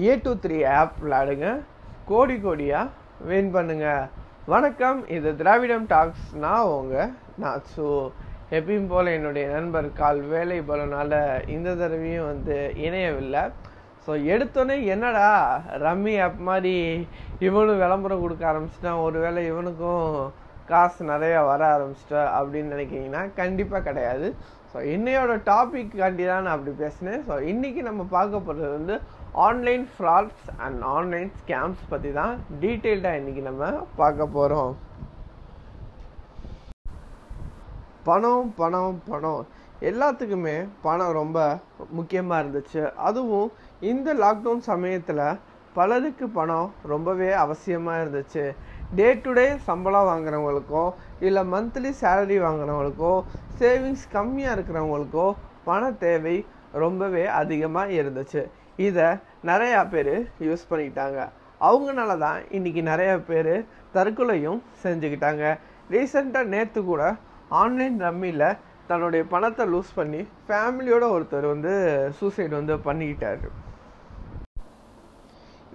ஏ two three app விளாடுங்க கோடி கோடியாக வின் பண்ணுங்கள் வணக்கம் இது திராவிடம் டாக்ஸ். நான் உங்க நான் ஸோ எப்பயும் போல் என்னுடைய நண்பர் கால் வேலை போலனால இந்த தடவையும் வந்து இணையவில்லை. ஸோ எடுத்தோன்னே என்னடா ரம்மி ஆப் மாதிரி இவனும் விளம்பரம் கொடுக்க ஆரம்பிச்சிட்டான். ஒருவேளை இவனுக்கும் காசு நிறையா வர ஆரம்பிச்சிட்டா அப்படின்னு நினைக்கிறீங்கன்னா கண்டிப்பாக கிடையாது. ஸோ இன்னையோட டாபிக் காண்டி தான் நான் அப்படி பேசினேன். ஸோ இன்றைக்கி நம்ம பார்க்க போகிறது வந்து online frauds and online scams பற்றி தான் டீட்டெயில்டாக இன்றைக்கி நம்ம பார்க்க போகிறோம் பணம் பணம் பணம். எல்லாத்துக்குமே பணம் ரொம்ப முக்கியமாக இருந்துச்சு. அதுவும் இந்த லாக்டவுன் சமயத்தில் பலருக்கு பணம் ரொம்பவே அவசியமாக இருந்துச்சு. டே டு டே சம்பளம் வாங்குறவங்களுக்கோ இல்லை மந்த்லி சேலரி வாங்குறவங்களுக்கோ சேவிங்ஸ் கம்மியாக இருக்கிறவங்களுக்கோ பண தேவை ரொம்பவே அதிகமாக இருந்துச்சு. இதை நிறையா பேர் யூஸ் பண்ணிக்கிட்டாங்க. அவங்கனால தான் இன்றைக்கி நிறையா பேர் தற்கொலையும் செஞ்சுக்கிட்டாங்க. ரீசெண்டாக நேற்று கூட ஆன்லைன் ரம்மியில் தன்னுடைய பணத்தை லூஸ் பண்ணி ஃபேமிலியோட ஒருத்தர் வந்து சூசைட் வந்து பண்ணிக்கிட்டாரு.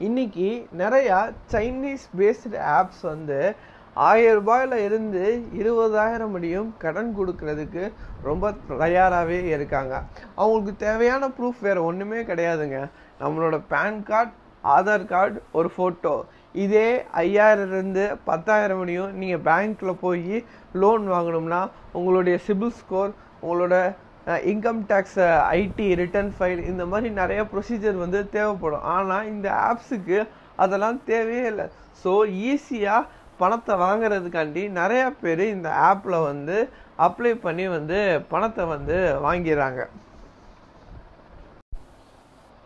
இன்றைக்கி நிறையா சைனீஸ் பேஸ்டு ஆப்ஸ் வந்து ஆயிரம் ரூபாயில இருந்து இருபதாயிரம் முடியும் கடன் கொடுக்கறதுக்கு ரொம்ப தயாராகவே இருக்காங்க. அவங்களுக்கு தேவையான ப்ரூஃப் வேறு ஒன்றுமே கிடையாதுங்க. நம்மளோட பேன் கார்டு ஆதார் கார்டு ஒரு ஃபோட்டோ இதே ஐயாயிரம்லேருந்து பத்தாயிரம் முடியும் நீங்கள் பேங்க்கில் போய் லோன் வாங்கணும்னா உங்களுடைய சிபில் ஸ்கோர் உங்களோட income tax ID return file இந்த மாதிரி நிறைய ப்ரொசீஜர் வந்து தேவைப்படும். ஆனால் இந்த ஆப்ஸுக்கு அதெல்லாம் தேவையே இல்லை. ஸோ ஈஸியாக பணத்தை வாங்குறதுக்காண்டி நிறைய பேர் இந்த ஆப்பில் வந்து அப்ளை பண்ணி வந்து பணத்தை வந்து வாங்கிடுறாங்க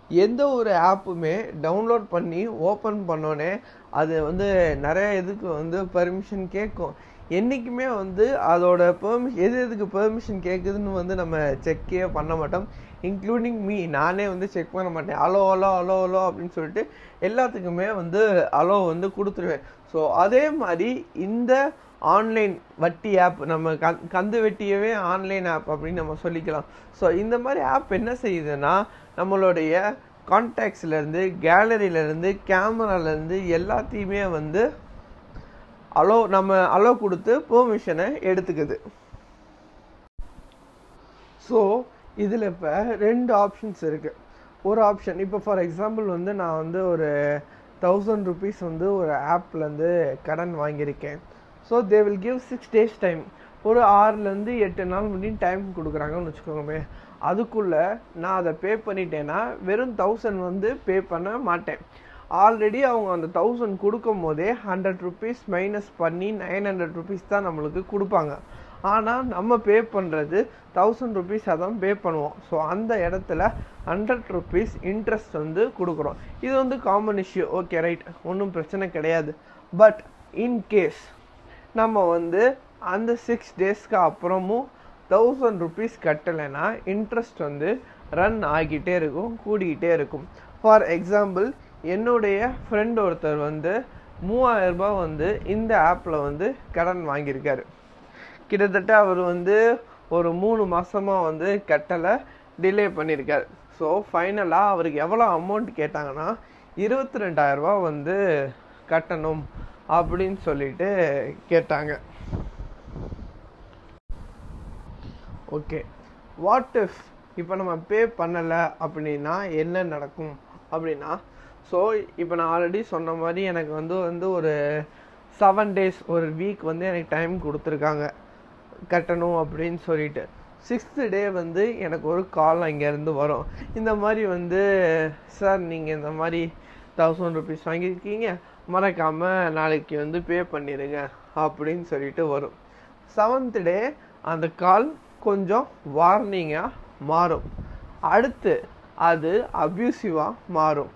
எந்த ஒரு ஆப்புமே டவுன்லோட் பண்ணி ஓப்பன் பண்ணோன்னே அது வந்து நிறைய இதுக்கு வந்து பர்மிஷன் கேட்கும் என்றைக்குமே வந்து அதோட பெர்மிஷன் எது எதுக்கு பெர்மிஷன் கேட்குதுன்னு வந்து நம்ம செக்கே பண்ண மாட்டோம். இன்க்ளூடிங் மீ நானே வந்து செக் பண்ண மாட்டேன். அலோ அலோ அலோ அலோ அப்படின்னு சொல்லிட்டு எல்லாத்துக்குமே வந்து அலோ வந்து கொடுத்துருவேன். ஸோ அதே மாதிரி இந்த ஆன்லைன் வட்டி ஆப் நம்ம கந் கந்து வெட்டியவே ஆன்லைன் ஆப் அப்படின்னு நம்ம சொல்லிக்கலாம். ஸோ இந்த மாதிரி ஆப் என்ன செய்யுதுன்னா நம்மளுடைய கான்டாக்ட்ஸ்லேருந்து கேலரியிலேருந்து கேமராலேருந்து எல்லாத்தையுமே வந்து அலோ நம்ம அலோ கொடுத்து பெர்மிஷனை எடுத்துக்குது. ஸோ இதில் இப்போ ரெண்டு ஆப்ஷன்ஸ் இருக்குது ஒரு ஆப்ஷன் இப்போ ஃபார் எக்ஸாம்பிள் வந்து நான் வந்து ஒரு தௌசண்ட் ருபீஸ் வந்து ஒரு ஆப்லேருந்து கடன் வாங்கியிருக்கேன். So they will give six days time ஒரு ஆறுலேருந்து எட்டு நாள் முடியும் டைம் கொடுக்குறாங்கன்னு வச்சுக்கோங்கமே அதுக்குள்ளே நான் அதை பே பண்ணிட்டேன்னா வெறும் தௌசண்ட் வந்து பே பண்ண மாட்டேன். ஆல்ரெடி அவங்க அந்த தௌசண்ட் கொடுக்கும் போதே ஹண்ட்ரட் ருபீஸ் மைனஸ் பண்ணி நைன் ஹண்ட்ரட் ருபீஸ் தான் நம்மளுக்கு கொடுப்பாங்க. ஆனால் நம்ம பே பண்ணுறது தௌசண்ட் ருபீஸாக தான் பே பண்ணுவோம். ஸோ அந்த இடத்துல ஹண்ட்ரட் ருபீஸ் இன்ட்ரெஸ்ட் வந்து கொடுக்குறோம். இது வந்து காமன் இஷ்யூ ஓகே ரைட் ஒன்றும் பிரச்சனை கிடையாது. பட் இன்கேஸ் நம்ம வந்து அந்த சிக்ஸ் டேஸ்க்கு அப்புறமும் தௌசண்ட் ருபீஸ் கட்டலைன்னா இன்ட்ரெஸ்ட் வந்து ரன் ஆகிட்டே இருக்கும் கூடிக்கிட்டே இருக்கும். ஃபார் எக்ஸாம்பிள் என்னுடைய ஃப்ரெண்ட் ஒருத்தர் வந்து மூவாயிரம் ரூபாய் வந்து இந்த ஆப்பில் வந்து கடன் வாங்கியிருக்காரு. கிட்டத்தட்ட அவர் வந்து ஒரு மூணு மாதமாக வந்து கட்டலை டிலே பண்ணியிருக்காரு. ஸோ ஃபைனலாக அவருக்கு எவ்வளோ அமௌண்ட் கேட்டாங்கன்னா இருபத்தி ரெண்டாயிரரூபா வந்து கட்டணும் அப்படின்னு சொல்லிட்டு கேட்டாங்க. ஓகே வாட் இஃப் இப்போ நம்ம பே பண்ணலை அப்படின்னா என்ன நடக்கும்? அப்படின்னா ஸோ இப்போ நான் ஆல்ரெடி சொன்ன மாதிரி எனக்கு வந்து வந்து ஒரு செவன் டேஸ் ஒரு வீக் வந்து எனக்கு டைம் கொடுத்துருக்காங்க. கட்டணும் அப்படின்னு சொல்லிட்டு. சிக்ஸ்த்து டே வந்து எனக்கு ஒரு கால் அங்கேருந்து வரும். இந்த மாதிரி வந்து சார் நீங்கள் இந்த மாதிரி தௌசண்ட் ருபீஸ் வாங்கியிருக்கீங்க. மறக்காமல் நாளைக்கு வந்து பே பண்ணிடுங்க அப்படின்னு சொல்லிட்டு வரும். செவன்த் டே அந்த கால் கொஞ்சம் வார்னிங்காக மாறும். அடுத்து அது அப்யூசிவாக மாறும்.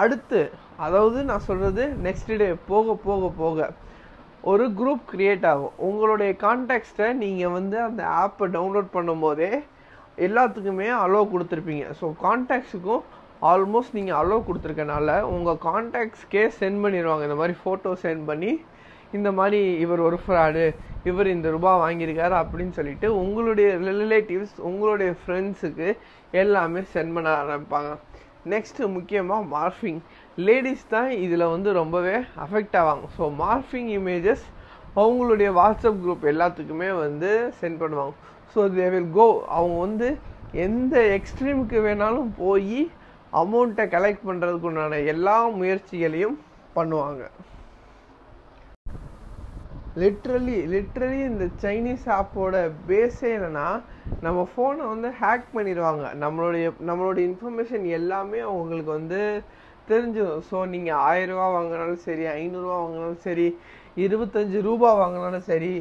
அடுத்து அதாவது நான் சொல்கிறது நெக்ஸ்ட் டே போக போக போக. ஒரு குரூப் க்ரியேட் ஆகும். உங்களுடைய கான்டாக்ட்ஸை நீங்கள் வந்து அந்த ஆப்பை டவுன்லோட் பண்ணும்போதே எல்லாத்துக்குமே அலோவ் கொடுத்துருப்பீங்க. ஸோ கான்டாக்ட்ஸுக்கும் ஆல்மோஸ்ட் நீங்கள் அலோவ் கொடுத்துருக்கனால உங்கள் கான்டாக்ட்ஸ்க்கே சென்ட் பண்ணிடுவாங்க இந்த மாதிரி ஃபோட்டோ சென்ட் பண்ணி இந்த மாதிரி இவர் ஒரு ஃப்ராடு இவர் இந்த ரூபா வாங்கியிருக்காரு அப்படின்னு சொல்லிட்டு உங்களுடைய ரிலேட்டிவ்ஸ் உங்களுடைய ஃப்ரெண்ட்ஸுக்கு எல்லாமே சென்ட் பண்ண ஆரம்பிப்பாங்க. நெக்ஸ்ட்டு முக்கியமாக மார்ஃபிங் லேடிஸ் தான் இதில் வந்து ரொம்பவே அஃபெக்ட் ஆவாங்க. ஸோ மார்ஃபிங் இமேஜஸ் அவங்களுடைய வாட்ஸ்அப் குரூப் எல்லாத்துக்குமே வந்து சென்ட் பண்ணுவாங்க. ஸோ தே வில் கோ அவங்க வந்து எந்த எக்ஸ்ட்ரீமுக்கு வேணாலும் போய் அமௌண்ட்டை கலெக்ட் பண்ணுறதுக்குண்டான எல்லா முயற்சிகளையும் பண்ணுவாங்க. லிட்ரலி லிட்ரலி இந்த சைனீஸ் ஆப்போட பேஸே என்னன்னா நம்ம ஃபோனை வந்து ஹேக் பண்ணிடுவாங்க. நம்மளுடைய நம்மளுடைய இன்ஃபர்மேஷன் எல்லாமே அவங்களுக்கு வந்து தெரிஞ்சிடும். ஸோ நீங்கள் ஆயிரரூபா வாங்கினாலும் சரி ஐநூறுரூவா வாங்கினாலும் சரி இருபத்தஞ்சி ரூபா வாங்கினாலும் சரி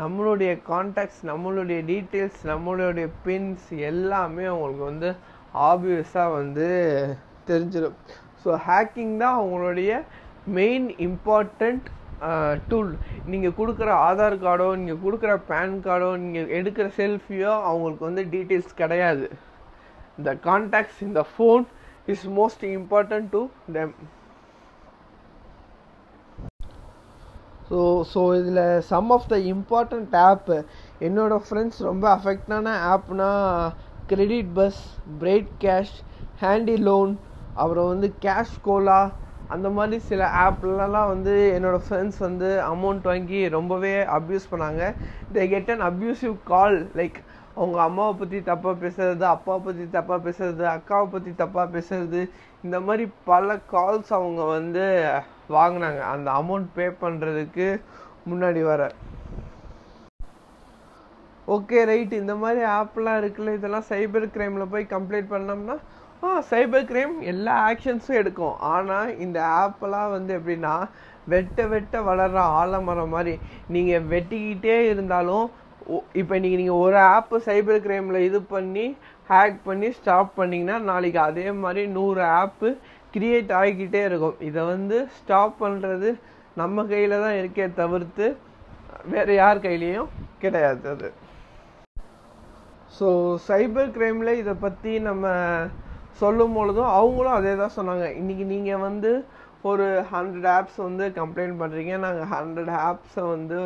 நம்மளுடைய கான்டாக்ட்ஸ் நம்மளுடைய டீட்டெயில்ஸ் நம்மளுடைய பின்ஸ் எல்லாமே அவங்களுக்கு வந்து ஆப்வியஸாக வந்து தெரிஞ்சிடும். ஸோ ஹேக்கிங் தான் அவங்களுடைய மெயின் இம்பார்ட்டண்ட் டூல் நீங்கள் கொடுக்குற ஆதார் கார்டோ நீங்கள் கொடுக்குற பேன் கார்டோ நீங்கள் எடுக்கிற செல்ஃபியோ அவங்களுக்கு வந்து டீட்டெயில்ஸ் கிடையாது. The contacts in the phone is most important to them so so இதில் some of the important app என்னோடய ஃப்ரெண்ட்ஸ் ரொம்ப அஃபெக்டான Apna credit bus bright cash handy loan அப்புறம் வந்து கேஷ் கோலா அந்த மாதிரி சில ஆப்லலாம் வந்து என்னோடய ஃப்ரெண்ட்ஸ் வந்து அமௌண்ட் வாங்கி ரொம்பவே அப்யூஸ் பண்ணாங்க. They get an abusive call like அவங்க அம்மாவை பற்றி தப்பாக பேசுறது அப்பாவை பற்றி தப்பாக பேசுறது அக்காவை பற்றி தப்பாக பேசுறது இந்த மாதிரி பல கால்ஸ் அவங்க வந்து வாங்கினாங்க. அந்த அமௌண்ட் பே பண்ணுறதுக்கு முன்னாடி வர. ஓகே ரைட் இந்த மாதிரி ஆப்லாம் இருக்குல்ல இதெல்லாம் சைபர் கிரைமில் போய் கம்ப்ளைண்ட் பண்ணோம்னா சைபர் கிரைம் எல்லா ஆக்ஷன்ஸும் எடுக்கும். ஆனால் இந்த ஆப்பெல்லாம் வந்து எப்படின்னா வெட்ட வெட்ட வளர்கிற ஆலமரம் மாதிரி. நீங்கள் வெட்டிக்கிட்டே இருந்தாலும் இப்போ நீங்கள் நீங்கள் ஒரு ஆப்பு சைபர் கிரைமில் இது பண்ணி ஹேக் பண்ணி ஸ்டாப் பண்ணிங்கன்னா நாளைக்கு அதே மாதிரி நூறு ஆப்பு கிரியேட் ஆகிக்கிட்டே இருக்கும். இதை வந்து ஸ்டாப் பண்ணுறது நம்ம கையில் தான் இருக்கே தவிர்த்து வேறு யார் கையிலையும் கிடையாது அது. ஸோ சைபர் கிரைமில் இதை பற்றி நம்ம சொல்லும் பொழுதும் அவங்களும் அதே தான் சொன்னாங்க. இன்றைக்கி நீங்கள் வந்து ஒரு ஹண்ட்ரட் ஆப்ஸ் வந்து கம்ப்ளைண்ட் பண்ணுறீங்க நாங்கள் ஹண்ட்ரட் ஆப்ஸை வந்து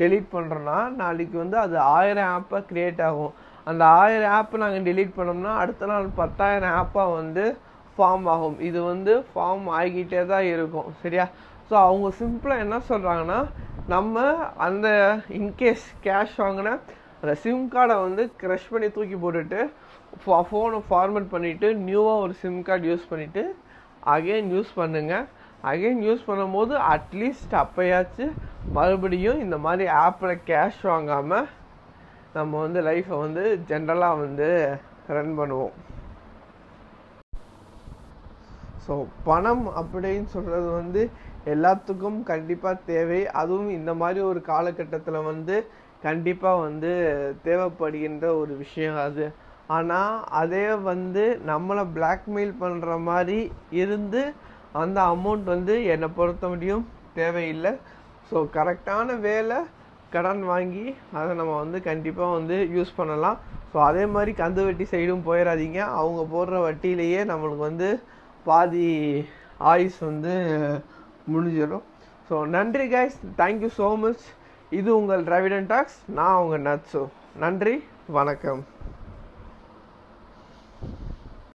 டெலீட் பண்ணுறோன்னா நாளைக்கு வந்து அது ஆயிரம் ஆப்பாக க்ரியேட் ஆகும். அந்த ஆயிரம் ஆப்பை நாங்கள் டெலீட் பண்ணோம்னா அடுத்த நாள் பத்தாயிரம் ஆப்பாக வந்து ஃபார்ம் ஆகும். இது வந்து ஃபார்ம் ஆகிக்கிட்டே தான் இருக்கும். சரியா? ஸோ அவங்க சிம்பிளாக என்ன சொல்கிறாங்கன்னா நம்ம அந்த இன்கேஸ் கேஷ் வாங்கின அந்த சிம் கார்டை வந்து க்ரஷ் பண்ணி தூக்கி போட்டுட்டு ஃபோனை ஃபார்மேட் பண்ணிவிட்டு நியூவாக ஒரு சிம் கார்டு யூஸ் பண்ணிவிட்டு அகைன் யூஸ் பண்ணுங்கள் அகைன் யூஸ் பண்ணும்போது அட்லீஸ்ட் அப்போயாச்சும் மறுபடியும் இந்த மாதிரி ஆப்பில் கேஷ் வாங்காமல் நம்ம வந்து லைஃப்பை வந்து ஜென்ரலாக வந்து ரன் பண்ணுவோம். ஸோ பணம் அப்படின்னு சொல்கிறது வந்து எல்லாத்துக்கும் கண்டிப்பாக தேவை. அதுவும் இந்த மாதிரி ஒரு காலகட்டத்தில் வந்து கண்டிப்பாக வந்து தேவைப்படுகின்ற ஒரு விஷயம் அது. ஆனால் அதே வந்து நம்மளை பிளாக்மெயில் பண்ணுற மாதிரி இருந்து அந்த அமௌண்ட் வந்து என்னை பொறுத்த முடியும் தேவையில்லை. ஸோ கரெக்டான வேலை கடன் வாங்கி அதை நம்ம வந்து கண்டிப்பாக வந்து யூஸ் பண்ணலாம். ஸோ அதே மாதிரி கந்து வட்டி சைடும் போயிடாதீங்க அவங்க போடுற வட்டியிலேயே நம்மளுக்கு வந்து பாதி ஆயுஸ் வந்து முடிஞ்சிடும். ஸோ நன்றி கைஸ் தேங்க்யூ ஸோ மச் இது உங்கள் டிராவிடன் டாக்ஸ் நான் உங்கள் நட்ஸோ நன்றி வணக்கம்.